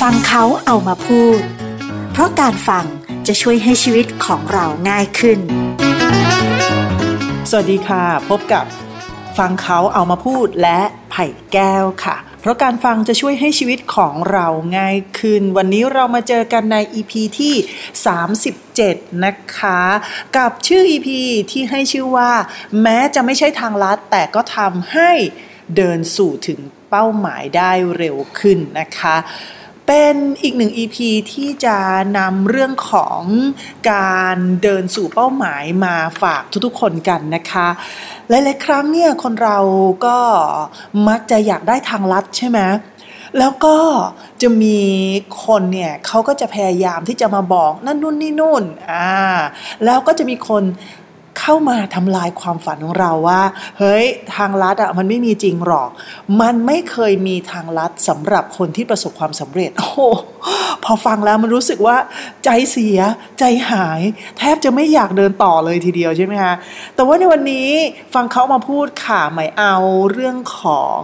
ฟังเขาเอามาพูด เพราะการฟังจะช่วยให้ชีวิตของเราง่ายขึ้น สวัสดีค่ะ พบกับฟังเขาเอามาพูดและไผ่แก้วค่ะ ราะการฟังจะช่วยให้ชีวิตของเราง่ายขึ้น วันนี้เรามาเจอกันใน EP ที่ 37 นะคะ กับชื่อ EP ที่ให้ชื่อว่า แม้จะไม่ใช่ทางลัด แต่ก็ทำให้เดินสู่ถึงเป้าหมายได้เร็วขึ้นนะคะ เป็นอีกหนึ่ง EP ที่จะนำเรื่องของการเดินสู่เป้าหมายมาฝากทุกๆคนกันนะคะ หลายๆครั้งเนี่ยคนเราก็มักจะอยากได้ทางลัดใช่ไหมแล้วก็จะมีคนเนี่ยเขาก็จะพยายามที่จะมาบอกนั่นนู่นนี่นู่นอ่าแล้วก็จะมีคน เข้ามาทำลายความฝันของเราว่า เฮ้ย ทางลัดอะมันไม่มีจริงหรอก มันไม่เคยมีทางลัดสำหรับคนที่ประสบความสำเร็จโอ้ พอฟังแล้วมันรู้สึกว่าใจเสียใจหาย แทบจะไม่อยากเดินต่อเลยทีเดียวใช่ไหมคะแต่ว่าในวันนี้ฟังเขามาพูดค่ะหมายเอาเรื่องของ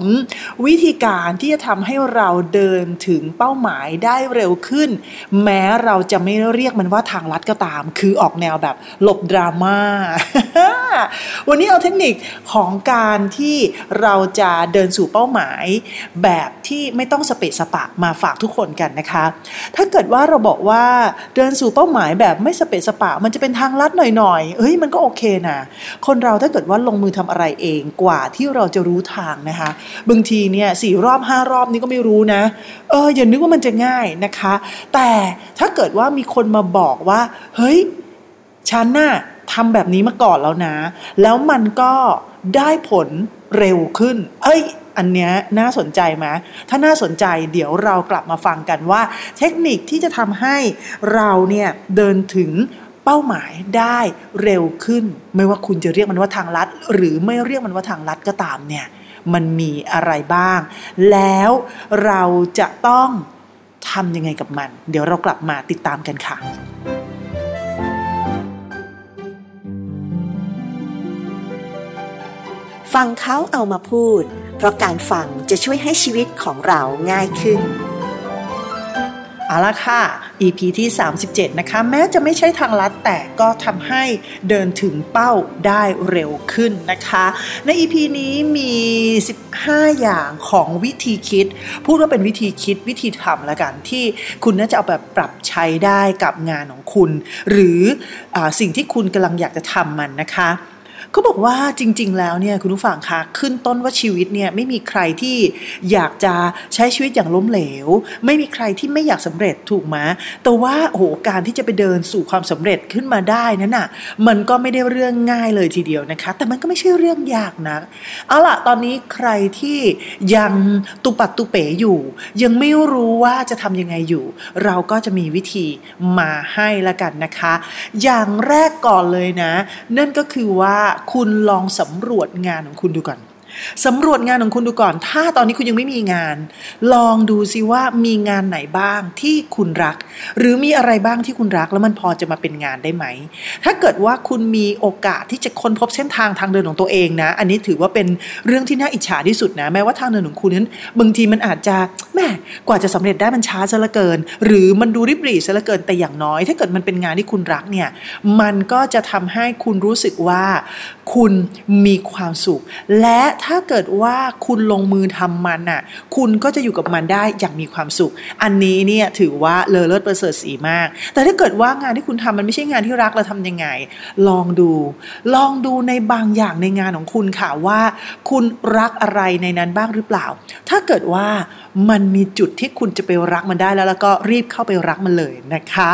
วิธีการที่จะทำให้เราเดินถึงเป้าหมายได้เร็วขึ้น แม้เราจะไม่เรียกมันว่าทางลัดก็ตาม คือออกแนวแบบหลบดราม่าวันนี้เอาเทคนิคของการที่เราจะเดินสู่เป้าหมาย แบบที่ไม่ต้องสเปะสปะมาฝากทุกคนกันนะคะถ้าเกิดว่าเราบอกว่าเดินสู่เป้าหมายแบบไม่สเปะสปะ มันจะเป็นทางลัดหน่อยๆเฮ้ยมันก็โอเคนะคนเราถ้าเกิดว่าลงมือทำอะไรเองกว่าที่เราจะรู้ทางนะคะ บางทีเนี่ยสี่รอบห้ารอบนี้ก็ไม่รู้นะ เอออย่านึกว่ามันจะง่ายนะคะ แต่ถ้าเกิดว่ามีคนมาบอกว่า เฮ้ยฉันน่ะทำแบบนี้มาก่อนแล้วนะ แล้วมันก็ได้ผลเร็วขึ้น เอ้ย อันเนี้ยน่าสนใจไหมถ้าน่าสนใจเดี๋ยวเรากลับมาฟังกันว่า เทคนิคที่จะทำให้เราเนี่ยเดินถึงเป้าหมายได้เร็วขึ้น ไม่ว่าคุณจะเรียกมันว่าทางลัด หรือไม่เรียกมันว่าทางลัดก็ตามเนี่ยมันมีอะไรบ้าง แล้วเราจะต้องทำยังไงกับมัน เดี๋ยวเรากลับมาติดตามกันค่ะฟังเขาเอามาพูด เพราะการฟังจะช่วยให้ชีวิตของเราง่ายขึ้นเอาละค่ะ EP ที่ 37 นะคะ แม้จะไม่ใช่ทางลัดแต่ก็ทำให้เดินถึงเป้าได้เร็วขึ้นนะคะ ใน EP นี้มี 15 อย่างของวิธีคิด พูดว่าเป็นวิธีคิดวิธีทำละกันที่คุณน่าจะเอาแบบปรับใช้ได้กับงานของคุณ หรืออสิ่งที่คุณกำลังอยากจะทำมันนะคะ เขาบอกว่าจริง ๆ แล้วเนี่ยคุณผู้ฟังคะขึ้นต้นว่าชีวิตเนี่ยไม่มีใครที่อยากจะใช้ชีวิตอย่างล้มเหลว ไม่มีใครที่ไม่อยากสำเร็จถูกไหมแต่ว่าโอ้โหการที่จะไปเดินสู่ความสำเร็จขึ้นมาได้นั้นน่ะมันก็ไม่ได้เรื่องง่ายเลยทีเดียวนะคะ แต่มันก็ไม่ใช่เรื่องยากนะเอาล่ะตอนนี้ใครที่ยังตุปัดตุเป๋อยู่ ยังไม่รู้ว่าจะทำยังไงอยู่ เราก็จะมีวิธีมาให้ละกันนะคะ อย่างแรกก่อนเลยนะ นั่นก็คือว่าคุณลองสำรวจงานของคุณดูก่อน สำรวจงานของคุณดูก่อน ถ้าตอนนี้คุณยังไม่มีงาน ลองดูซิว่ามีงานไหนบ้างที่คุณรัก หรือมีอะไรบ้างที่คุณรัก แล้วมันพอจะมาเป็นงานได้ไหม ถ้าเกิดว่าคุณมีโอกาสที่จะค้นพบเส้นทางทางเดินของตัวเองนะ อันนี้ถือว่าเป็นเรื่องที่น่าอิจฉาที่สุดนะ แม้ว่าทางเดินของคุณนั้นบางทีมันอาจจะแม่กว่าจะสำเร็จได้มันช้าซะเหลือเกิน หรือมันดูริบหรี่ซะเหลือเกิน แต่อย่างน้อย ถ้าเกิดมันเป็นงานที่คุณรักเนี่ย มันก็จะทำให้คุณรู้สึกว่า คุณมีความสุข และถ้าเกิดว่าคุณลงมือทำมันน่ะ คุณก็จะอยู่กับมันได้อย่างมีความสุข อันนี้เนี่ยถือว่าเลอเลิศประเสริฐสีมาก แต่ถ้าเกิดว่างานที่คุณทำมันไม่ใช่งานที่รักเราทำยังไง ลองดู ลองดูในบางอย่างในงานของคุณค่ะว่า คุณรักอะไรในนั้นบ้างหรือเปล่า ถ้าเกิดว่ามันมีจุดที่คุณจะไปรักมันได้แล้ว แล้วก็รีบเข้าไปรักมันเลยนะคะ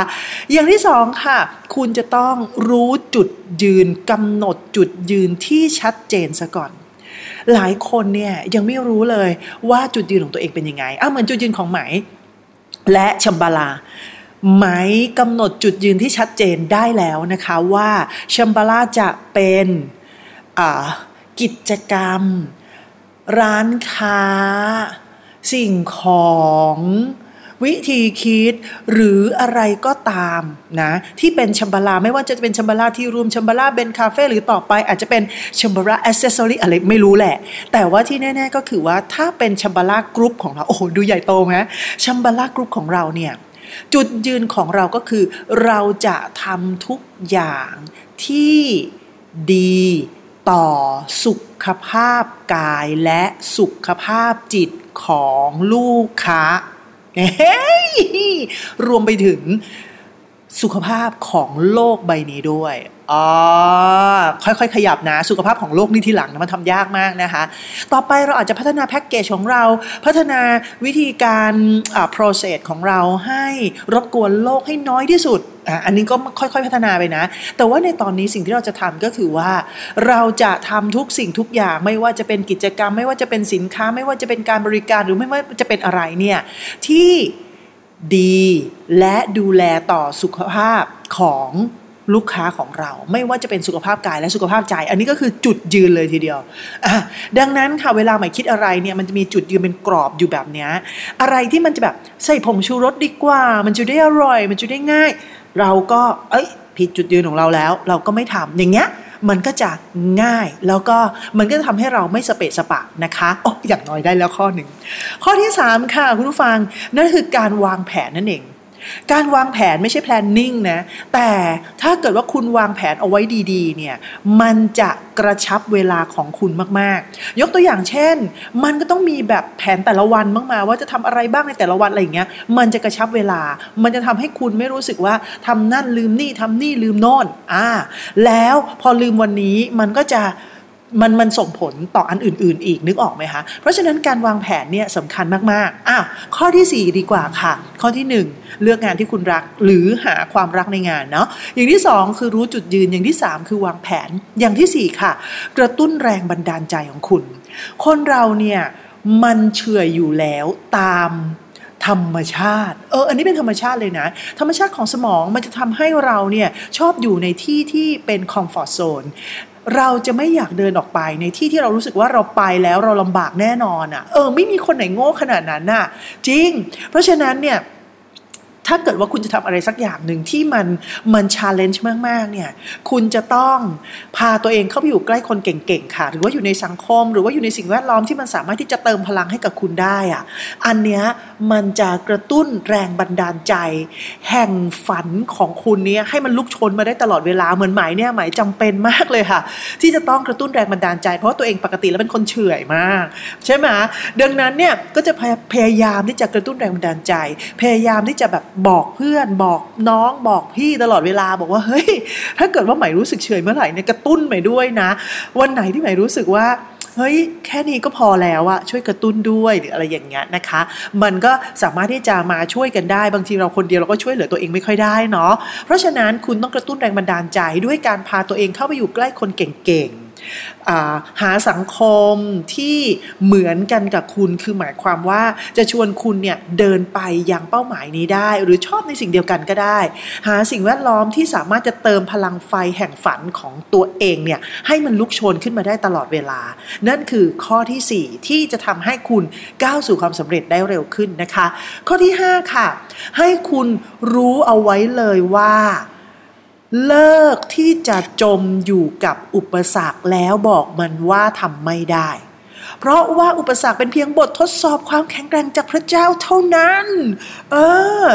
อย่างที่สองค่ะ คุณจะต้องรู้จุดยืนกำหนดจุดยืนที่ชัดเจนซะก่อน หลายคนเนี่ยยังไม่รู้เลยว่าจุดยืนของตัวเองเป็นยังไงอ้าเหมือนจุดยืนของไหม และชัมบาลาไหมกำหนดจุดยืนที่ชัดเจนได้แล้วนะคะว่าชัมบาลาจะเป็นกิจกรรม ร้านค้า สิ่งของ วิธีคิดหรืออะไรก็ตามนะที่เป็นชัมบาลาไม่ว่าจะเป็นชัมบาลา tea room ชัมบาลาเบนคาเฟ่หรือต่อไปอาจจะเป็นชัมบาลาแอสเซสซอรี่อะไรไม่รู้แหละ แต่ว่าที่แน่ ๆก็คือว่าถ้าเป็นชัมบาลากรุ๊ปของเราโอ้โหดูใหญ่โตไหมชัมบาลากรุ๊ปของเราเนี่ยจุดยืนของเราก็คือ เราจะทำทุกอย่างที่ดีต่อสุขภาพกายและสุขภาพจิตของลูกค้า รวมไปถึง สุขภาพของโลกใบนี้ด้วยอ๋อค่อยๆ ขยับนะ สุขภาพของโลกนี่ทีหลังนะมันทำยากมากนะคะ ต่อไปเราอาจจะพัฒนาแพ็กเกจของเรา พัฒนาวิธีการอ่า process ของเราให้รบกวนโลกให้น้อยที่สุดอะอันนี้ก็ค่อยๆ พัฒนาไปนะ แต่ว่าในตอนนี้สิ่งที่เราจะทำก็คือว่า เราจะทำทุกสิ่งทุกอย่าง ไม่ว่าจะเป็นกิจกรรม ไม่ว่าจะเป็นสินค้า ไม่ว่าจะเป็นการบริการหรือไม่ว่าจะเป็นอะไรเนี่ยที่ ดี และดูแลต่อสุขภาพของลูกค้าของเรา ไม่ว่าจะเป็นสุขภาพกายและสุขภาพใจ อันนี้ก็คือจุดยืนเลยทีเดียว ดังนั้นค่ะเวลาหมายคิดอะไรเนี่ยมันจะมีจุดยืนเป็นกรอบอยู่แบบนี้อะไรที่มันจะแบบใส่ผงชูรสดีกว่า มันจะได้อร่อย มันจะได้ง่าย เราก็เอ้ยผิดจุดยืนของเราแล้ว เราก็ไม่ทำอย่างเงี้ย มันก็จะง่ายแล้วก็มันก็จะทำให้เราไม่สเปะสปะนะคะโอ้อย่างน้อยได้แล้วข้อหนึ่งข้อที่ 3 ค่ะคุณผู้ฟังนั่นคือการวางแผนนั่นเอง การวางแผนไม่ใช่ planning นะ แต่ถ้าเกิดว่าคุณวางแผนเอาไว้ดีๆ เนี่ย มันจะกระชับเวลาของคุณมากๆ ยกตัวอย่างเช่น มันก็ต้องมีแบบแผนแต่ละวันมากๆว่าจะทำอะไรบ้างในแต่ละวันอะไรอย่างเงี้ย มันจะกระชับเวลา มันจะทำให้คุณไม่รู้สึกว่าทำนั่นลืมนี่ทำนี่ลืมโน่น อ่า แล้วพอลืมวันนี้มันก็จะ มันมันส่งผลต่ออันอื่น ๆ อีกนึกออกไหมคะเพราะฉะนั้นการวางแผนเนี่ยสำคัญมากๆอ้าวข้อที่ 4 ดีกว่าค่ะ ข้อที่ 1 เลือกงานที่คุณรักหรือหาความรักในงานเนาะอย่างที่ 2 คือรู้จุดยืนอย่างที่ 3 คือวางแผนอย่างที่ 4 ค่ะ กระตุ้นแรงบันดาลใจของคุณ คนเราเนี่ยมันเฉื่อยอยู่แล้วตามธรรมชาติ เออ อันนี้เป็นธรรมชาติเลยนะ ธรรมชาติของสมองมันจะทำให้เราเนี่ยชอบอยู่ในที่ที่เป็น comfort zone เราจะไม่อยากเดินออกไปในที่ที่เรารู้สึกว่าเราไปแล้วเราลำบากแน่นอนอะ่ะ เออ ไม่มีคนไหนโง่ขนาดนั้นน่ะ จริง เพราะฉะนั้นเนี่ย ถ้าเกิดว่าคุณจะทำอะไรสักอย่างหนึ่งที่มันมัน challenge มาก ๆ เนี่ย คุณจะต้องพาตัวเองเข้าไปอยู่ใกล้คนเก่ง ๆ ค่ะ หรือว่าอยู่ในสังคม หรือว่าอยู่ในสิ่งแวดล้อมที่มันสามารถที่จะเติมพลังให้กับคุณได้อะอันเนี้ยมันจะกระตุ้นแรงบันดาลใจ แห่งฝันของคุณเนี่ยให้มันลุกชนมาได้ตลอดเวลาเหมือนหมายเนี่ยหมายจำเป็นมากเลยค่ะ ที่จะต้องกระตุ้นแรงบันดาลใจ เพราะตัวเองปกติแล้วเป็นคนเฉื่อยมาก ใช่ไหมดังนั้นเนี่ยก็จะพยายามที่จะกระตุ้นแรงบันดาลใจ พยายามที่จะแบบบอกเพื่อนบอกน้องบอกพี่ตลอดเวลาบอกว่าเฮ้ยถ้าเกิดว่าใหม่รู้สึกเฉยเมื่อไหร่เนี่ยกระตุ้นใหม่ด้วยนะ วันไหนที่ใหม่รู้สึกว่าเฮ้ยแค่นี้ก็พอแล้วอะช่วยกระตุ้นด้วยหรืออะไรอย่างเงี้ยนะคะ มันก็สามารถที่จะมาช่วยกันได้บางทีเราคนเดียวเราก็ช่วยเหลือตัวเองไม่ค่อยได้เนาะเพราะฉะนั้นคุณต้องกระตุ้นแรงบันดาลใจด้วยการพาตัวเองเข้าไปอยู่ใกล้คนเก่งๆ หาสังคมที่เหมือนกันกับคุณคือหมายความว่าจะชวนคุณเนี่ยเดินไปยังเป้าหมายนี้ได้ หรือชอบในสิ่งเดียวกันก็ได้ หาสิ่งแวดล้อมที่สามารถจะเติมพลังไฟแห่งฝันของตัวเองเนี่ยให้มันลุกโชนขึ้นมาได้ตลอดเวลา นั่นคือข้อที่ 4 ที่จะทำให้คุณก้าวสู่ความสำเร็จได้เร็วขึ้นนะคะ ข้อที่ 5 ค่ะ ให้คุณรู้เอาไว้เลยว่า เลิกที่จะจมอยู่กับอุปสรรคแล้วบอกมันว่าทำไม่ได้ เพราะว่าอุปสรรคเป็นเพียงบททดสอบความแข็งแกร่งจากพระเจ้าเท่านั้น เออ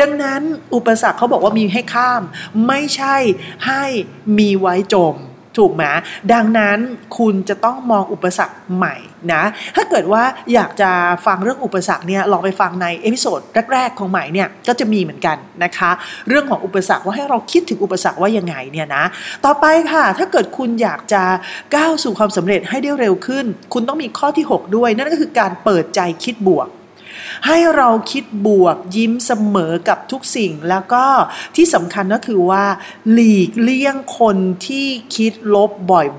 ดังนั้นอุปสรรคเขาบอกว่ามีให้ข้าม ไม่ใช่ให้มีไว้จม ถูกไหมดังนั้นคุณจะต้องมองอุปสรรคใหม่นะ ถ้าเกิดว่าอยากจะฟังเรื่องอุปสรรคเนี่ยลองไปฟังใน episode แรก ๆ ของใหม่เนี่ยก็จะมีเหมือนกันนะคะ เรื่องของอุปสรรคว่าให้เราคิดถึงอุปสรรคว่ายังไงเนี่ยนะ ต่อไปค่ะ ถ้าเกิดคุณอยากจะก้าวสู่ความสำเร็จให้ได้เร็วขึ้น คุณต้องมีข้อที่ 6 ด้วย นั่นก็คือการเปิดใจคิดบวก ให้เราคิดบวกยิ้มเสมอกับทุกสิ่ง แล้วก็ที่สำคัญก็คือว่า หลีกเลี่ยงคนที่คิดลบ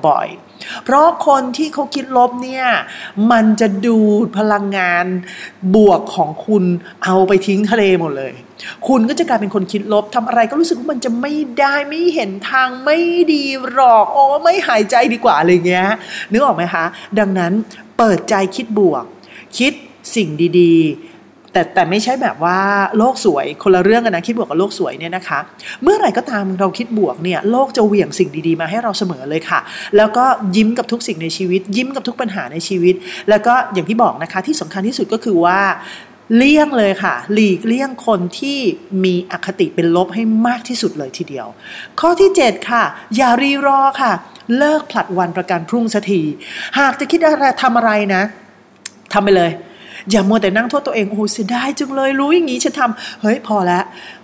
บ่อยๆเพราะคนที่เขาคิดลบเนี่ย มันจะดูดพลังงานบวกของคุณเอาไปทิ้งทะเลหมดเลย คุณก็จะกลายเป็นคนคิดลบทำอะไรก็รู้สึกว่ามันจะไม่ได้ไม่เห็นทางไม่ดีหรอกโอ้ไม่หายใจดีกว่าอะไรเงี้ยนึกออกไหมคะ ดังนั้นเปิดใจคิดบวก คิด สิ่งดีๆ แต่แต่ไม่ใช่แบบว่าโลกสวยคนละเรื่องกันนะคิดบวกกับโลกสวยเนี่ยนะคะ เมื่อไหร่ก็ตามเราคิดบวกเนี่ยโลกจะเหวี่ยงสิ่งดีๆ มาให้เราเสมอเลยค่ะ แล้วก็ยิ้มกับทุกสิ่งในชีวิต ยิ้มกับทุกปัญหาในชีวิต แล้วก็อย่างที่บอกนะคะที่สำคัญที่สุดก็คือว่าเลี่ยงเลยค่ะ หลีกเลี่ยงคนที่มีอคติเป็นลบให้มากที่สุดเลยทีเดียว ข้อที่ 7 ค่ะ อย่ารีรอค่ะ เลิกผลัดวันประกันพรุ่งสักที หากจะคิดอะไรทำอะไรนะทำไปเลย อย่ามัวแต่นั่งโทษตัวเองโอ้โหเสียดายจังเลยรู้อย่างนี้ฉันทำเฮ้ยพอแล้ว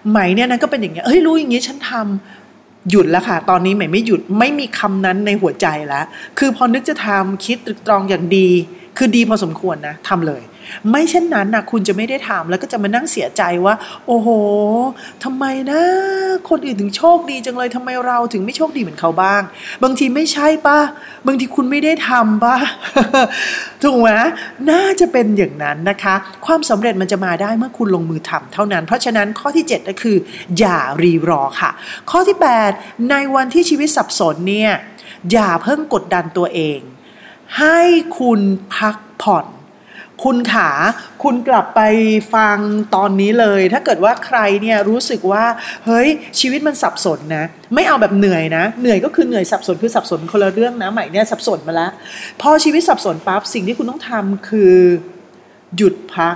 ไหมเนี่ยนั้นก็เป็นอย่างเงี้ยเฮ้ยรู้อย่างนี้ฉันทำหยุดแล้วค่ะ ตอนนี้ใหม่ไม่หยุดไม่มีคำนั้นในหัวใจแล้วคือพอนึกจะทำคิดตรึกตรองอย่างดี คือดีพอสมควรนะทำเลย ไม่เช่นนั้นนะคุณจะไม่ได้ทำแล้วก็จะมานั่งเสียใจว่า โอ้โหทำไมนะ คนอื่นถึงโชคดีจังเลยทำไมเราถึงไม่โชคดีเหมือนเขาบ้าง บางทีไม่ใช่ปะบางทีคุณไม่ได้ทำปะถูกไหมน่าจะเป็นอย่างนั้นนะคะ ความสำเร็จมันจะมาได้เมื่อคุณลงมือทำเท่านั้น เพราะฉะนั้นข้อที่ 7 ก็คือ อย่ารีรอค่ะ ข้อที่ 8 ในวันที่ชีวิตสับสนเนี่ยอย่าเพิ่งกดดันตัวเอง ให้คุณพักผ่อน คุณขาคุณกลับไปฟังตอนนี้เลย ถ้าเกิดว่าใครเนี่ยรู้สึกว่า เฮ้ย ชีวิตมันสับสนนะ ไม่เอาแบบเหนื่อยนะ เหนื่อยก็คือเหนื่อยสับสนคือสับสนคนละเรื่องนะใหม่เนี่ยสับสนมาแล้วพอชีวิตสับสนปั๊บสิ่งที่คุณต้องทำคือ หยุดพัก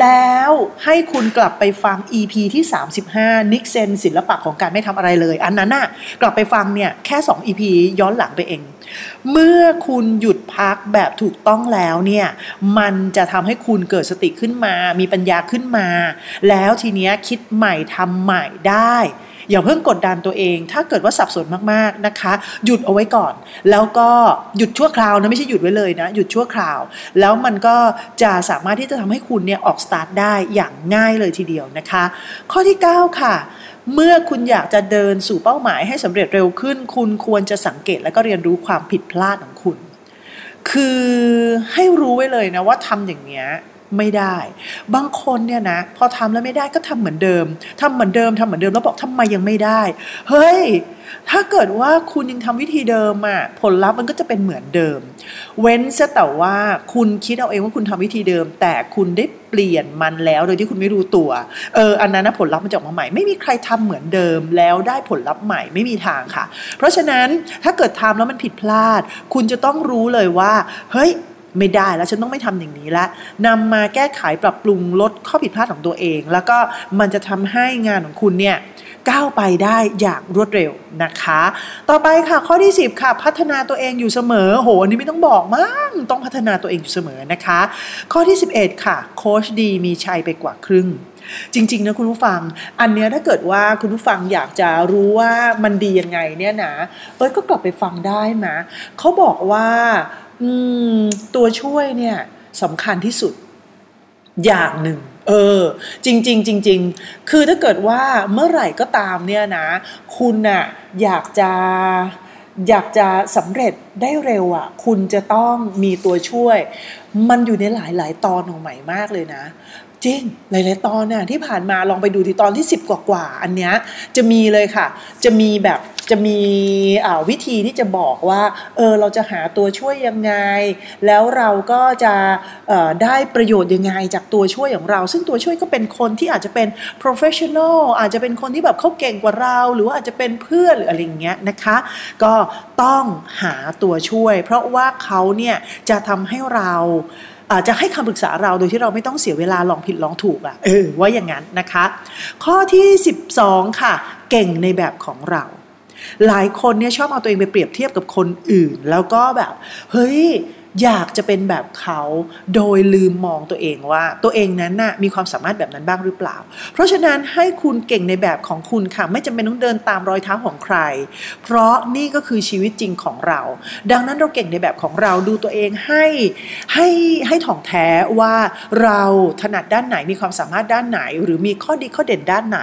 แล้วให้คุณกลับไปฟัง EP ที่ 35 นิกเซนศิลปะของการไม่ทำอะไรเลย อันนั้นน่ะกลับไปฟังเนี่ยแค่ 2 EP ย้อนหลังไปเอง เมื่อคุณหยุดพักแบบถูกต้องแล้วเนี่ยมันจะทำให้คุณเกิดสติขึ้นมา มีปัญญาขึ้นมา แล้วทีเนี้ยคิดใหม่ทำใหม่ได้ อย่าเพิ่งกดดันตัวเอง ถ้าเกิดว่าสับสนมากๆนะคะ หยุดเอาไว้ก่อน แล้วก็หยุดชั่วคราวนะไม่ใช่หยุดไว้เลยนะหยุดชั่วคราว แล้วมันก็จะสามารถที่จะทำให้คุณเนี่ยออกสตาร์ทได้อย่างง่ายเลยทีเดียวนะคะ ข้อที่ 9 ค่ะเมื่อคุณอยากจะเดินสู่เป้าหมายให้สำเร็จเร็วขึ้น คุณควรจะสังเกตและก็เรียนรู้ความผิดพลาดของคุณ คือให้รู้ไว้เลยนะว่าทำอย่างเนี้ย ไม่ได้ บางคนเนี่ยนะ พอทำแล้วไม่ได้ก็ทำเหมือนเดิมทำเหมือนเดิมทำเหมือนเดิมแล้วบอกทำไมยังไม่ได้ เฮ้ย ถ้าเกิดว่าคุณยังทำวิธีเดิมอะผลลัพธ์มันก็จะเป็นเหมือนเดิม เว้นซะแต่ว่าคุณคิดเอาเองว่าคุณทำวิธีเดิม แต่คุณได้เปลี่ยนมันแล้วโดยที่คุณไม่รู้ตัวเอออันนั้นนะผลลัพธ์มันจะออกมาใหม่ ไม่มีใครทำเหมือนเดิมแล้วได้ผลลัพธ์ใหม่ไม่มีทางค่ะ เพราะฉะนั้นถ้าเกิดทำแล้วมันผิดพลาด คุณจะต้องรู้เลยว่า เฮ้ย ไม่ได้แล้วฉันต้องไม่ทำอย่างนี้ละนำมาแก้ไขปรับปรุงลดข้อผิดพลาดของตัวเอง แล้วก็มันจะทำให้งานของคุณเนี่ยก้าวไปได้อย่างรวดเร็วนะคะ ต่อไปค่ะข้อที่ 10 ค่ะ พัฒนาตัวเองอยู่เสมอ โหอันนี้ไม่ต้องบอกมั้งต้องพัฒนาตัวเองอยู่เสมอนะคะ ข้อที่ 11 ค่ะ โค้ชดีมีชัยไปกว่าครึ่งจริงๆนะคุณผู้ฟัง อันเนี้ยถ้าเกิดว่าคุณผู้ฟังอยากจะรู้ว่ามันดียังไงเนี่ยนะเอ้ยก็กลับไปฟังได้นะเขาบอกว่า อืม ตัวช่วยเนี่ยสำคัญที่สุดอย่างหนึ่ง เออ จริงๆจริงๆคือถ้าเกิดว่าเมื่อไหร่ก็ตามเนี่ยนะ คุณอะอยากจะอยากจะสำเร็จได้เร็วอะ่ะ คุณจะต้องมีตัวช่วย มันอยู่ในหลาย ๆ ตอนของใหม่มากเลยนะ จริงหลายๆตอนน่ะที่ผ่านมาลองไปดูที่ตอนที่ 10 กว่าๆอันเนี้ยจะมีเลยค่ะ จะมีแบบจะมีวิธีที่จะบอกว่าเออเราจะหาตัวช่วยยังไง แล้วเราก็จะได้ประโยชน์ยังไงจากตัวช่วยของเรา ซึ่งตัวช่วยก็เป็นคนที่อาจจะเป็น professional อาจจะเป็นคนที่แบบเขาเก่งกว่าเรา หรือว่าอาจจะเป็นเพื่อนหรืออะไรอย่างเงี้ยนะคะ ก็ต้องหาตัวช่วย เพราะว่าเขาเนี่ยจะทำให้เรา อาจจะให้คำปรึกษาเราโดยที่เราไม่ต้องเสียเวลาลองผิดลองถูกอะ่ะเออว่าอย่างนั้นนะคะ ข้อที่ 12 ค่ะ เก่งในแบบของเรา หลายคนเนี่ยชอบเอาตัวเองไปเปรียบเทียบกับคนอื่น แล้วก็แบบ เฮ้ย อยากจะเป็นแบบเขาโดยลืมมองตัวเองว่า ตัวเองนั้นน่ะมีความสามารถแบบนั้นบ้างหรือเปล่า เพราะฉะนั้นให้คุณเก่งในแบบของคุณค่ะ ไม่จำเป็นต้องเดินตามรอยเท้าของใคร เพราะนี่ก็คือชีวิตจริงของเรา ดังนั้นเราเก่งในแบบของเราดูตัวเองให้ให้ให้ถ่องแท้ว่าเราถนัดด้านไหนมีความสามารถด้านไหน หรือมีข้อดีข้อเด่นด้านไหน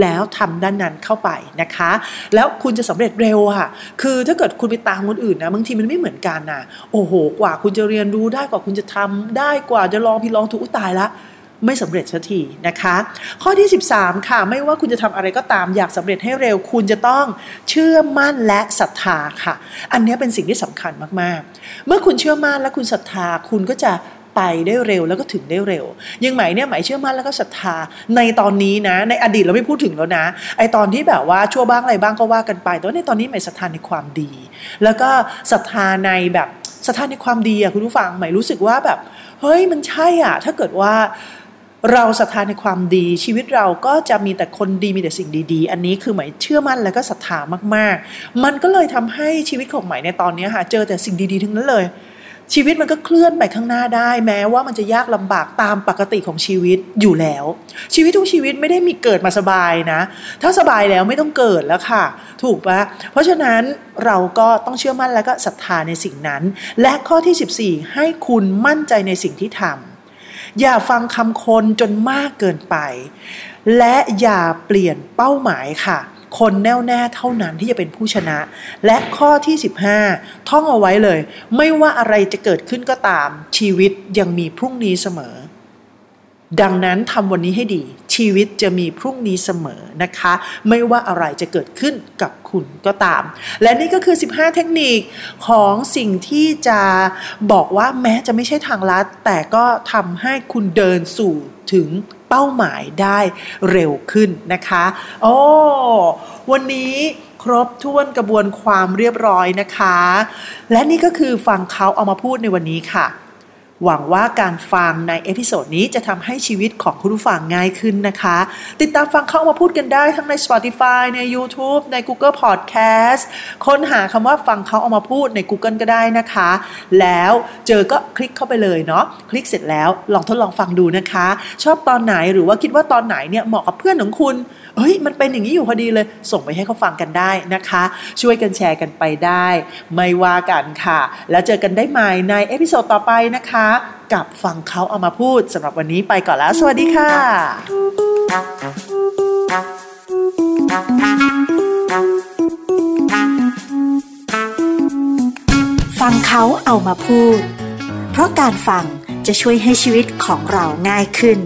แล้วทำด้านนั้นเข้าไปนะคะ แล้วคุณจะสำเร็จเร็วค่ะ คือถ้าเกิดคุณไปตามคนอื่นนะบางทีมันไม่เหมือนกันนะโอ้โหกว่าคุณจะเรียนรู้ได้กว่าคุณจะทำได้กว่าจะลองผิดลองถูกตายละไม่สำเร็จสักทีนะคะ ข้อที่ 13 ค่ะ ไม่ว่าคุณจะทำอะไรก็ตามอยากสำเร็จให้เร็ว คุณจะต้องเชื่อมั่นและศรัทธาค่ะ อันนี้เป็นสิ่งที่สำคัญมากๆ เมื่อคุณเชื่อมั่นและคุณศรัทธา คุณก็จะไปได้เร็วแล้วก็ถึงได้เร็ว ยังไหมเนี่ยไหมเชื่อมั่นแล้วก็ศรัทธาในตอนนี้นะ ในอดีตเราไม่พูดถึงแล้วนะ ไอตอนที่แบบว่าชั่วบ้างอะไรบ้างก็ว่ากันไป แต่ว่าในตอนนี้ไหมศรัทธาในความดี แล้วก็ศรัทธาในแบบ ศรัทธาในความดีอะคุณผู้ฟังหมายรู้สึกว่าแบบ เฮ้ยมันใช่อะ ถ้าเกิดว่าเราศรัทธาในความดีชีวิตเราก็จะมีแต่คนดีมีแต่สิ่งดีๆ อันนี้คือหมายเชื่อมั่นแล้วก็ศรัทธามากๆ มันก็เลยทำให้ชีวิตของหมายในตอนนี้ค่ะเจอแต่สิ่งดีๆทั้งนั้นเลย ชีวิตมันก็เคลื่อนไปข้างหน้าได้ แม้ว่ามันจะยากลำบากตามปกติของชีวิตอยู่แล้ว ชีวิตทุกชีวิตไม่ได้มีเกิดมาสบายนะ ถ้าสบายแล้วไม่ต้องเกิดแล้วค่ะ ถูกปะเพราะฉะนั้นเราก็ต้องเชื่อมั่นแล้วก็ศรัทธาในสิ่งนั้น และข้อที่ 14 ให้คุณมั่นใจในสิ่งที่ทำอย่าฟังคำคนจนมากเกินไป และอย่าเปลี่ยนเป้าหมายค่ะ คนแน่วแน่เท่านั้นที่จะเป็นผู้ชนะ และข้อที่ 15 ท่องเอาไว้เลย ไม่ว่าอะไรจะเกิดขึ้นก็ตาม ชีวิตยังมีพรุ่งนี้เสมอ ดังนั้นทำวันนี้ให้ดี ชีวิตจะมีพรุ่งนี้เสมอนะคะ ไม่ว่าอะไรจะเกิดขึ้นกับคุณก็ตาม และนี่ก็คือ 15 เทคนิคของสิ่งที่จะบอกว่าแม้จะไม่ใช่ทางลัด แต่ก็ทำให้คุณเดินสู่ถึง เป้าหมายได้เร็วขึ้นนะคะโอ้วันนี้ครบถ้วนกระบวนความเรียบร้อยนะคะ และนี่ก็คือฟังเขาเอามาพูดในวันนี้ค่ะ หวังว่าการฟังใน episode นี้จะทำให้ชีวิตของคุณผู้ฟังง่ายขึ้นนะคะ ติดตามฟังเขาเอามาพูดกันได้ทั้งใน Spotify ใน YouTube ใน Google Podcast ค้นหาคำว่าฟังเขาเอามาพูดใน Google ก็ได้นะคะ แล้วเจอก็คลิกเข้าไปเลยเนาะคลิกเสร็จแล้วลองทดลองฟังดูนะคะ ชอบตอนไหนหรือว่าคิดว่าตอนไหนเนี่ยเหมาะกับเพื่อนของคุณ เฮ้ยมันเป็นอย่างนี้อยู่พอดีเลย ส่งไปให้เขาฟังกันได้นะคะ ช่วยกันแชร์กันไปได้ ไม่ว่ากันค่ะ แล้วเจอกันได้ใหม่ใน episode ต่อไปนะคะ กับฟังเขาเอามาพูดสำหรับวันนี้ไปก่อนแล้ว สวัสดีค่ะ ฟังเขาเอามาพูด เพราะการฟังจะช่วยให้ชีวิตของเราง่ายขึ้น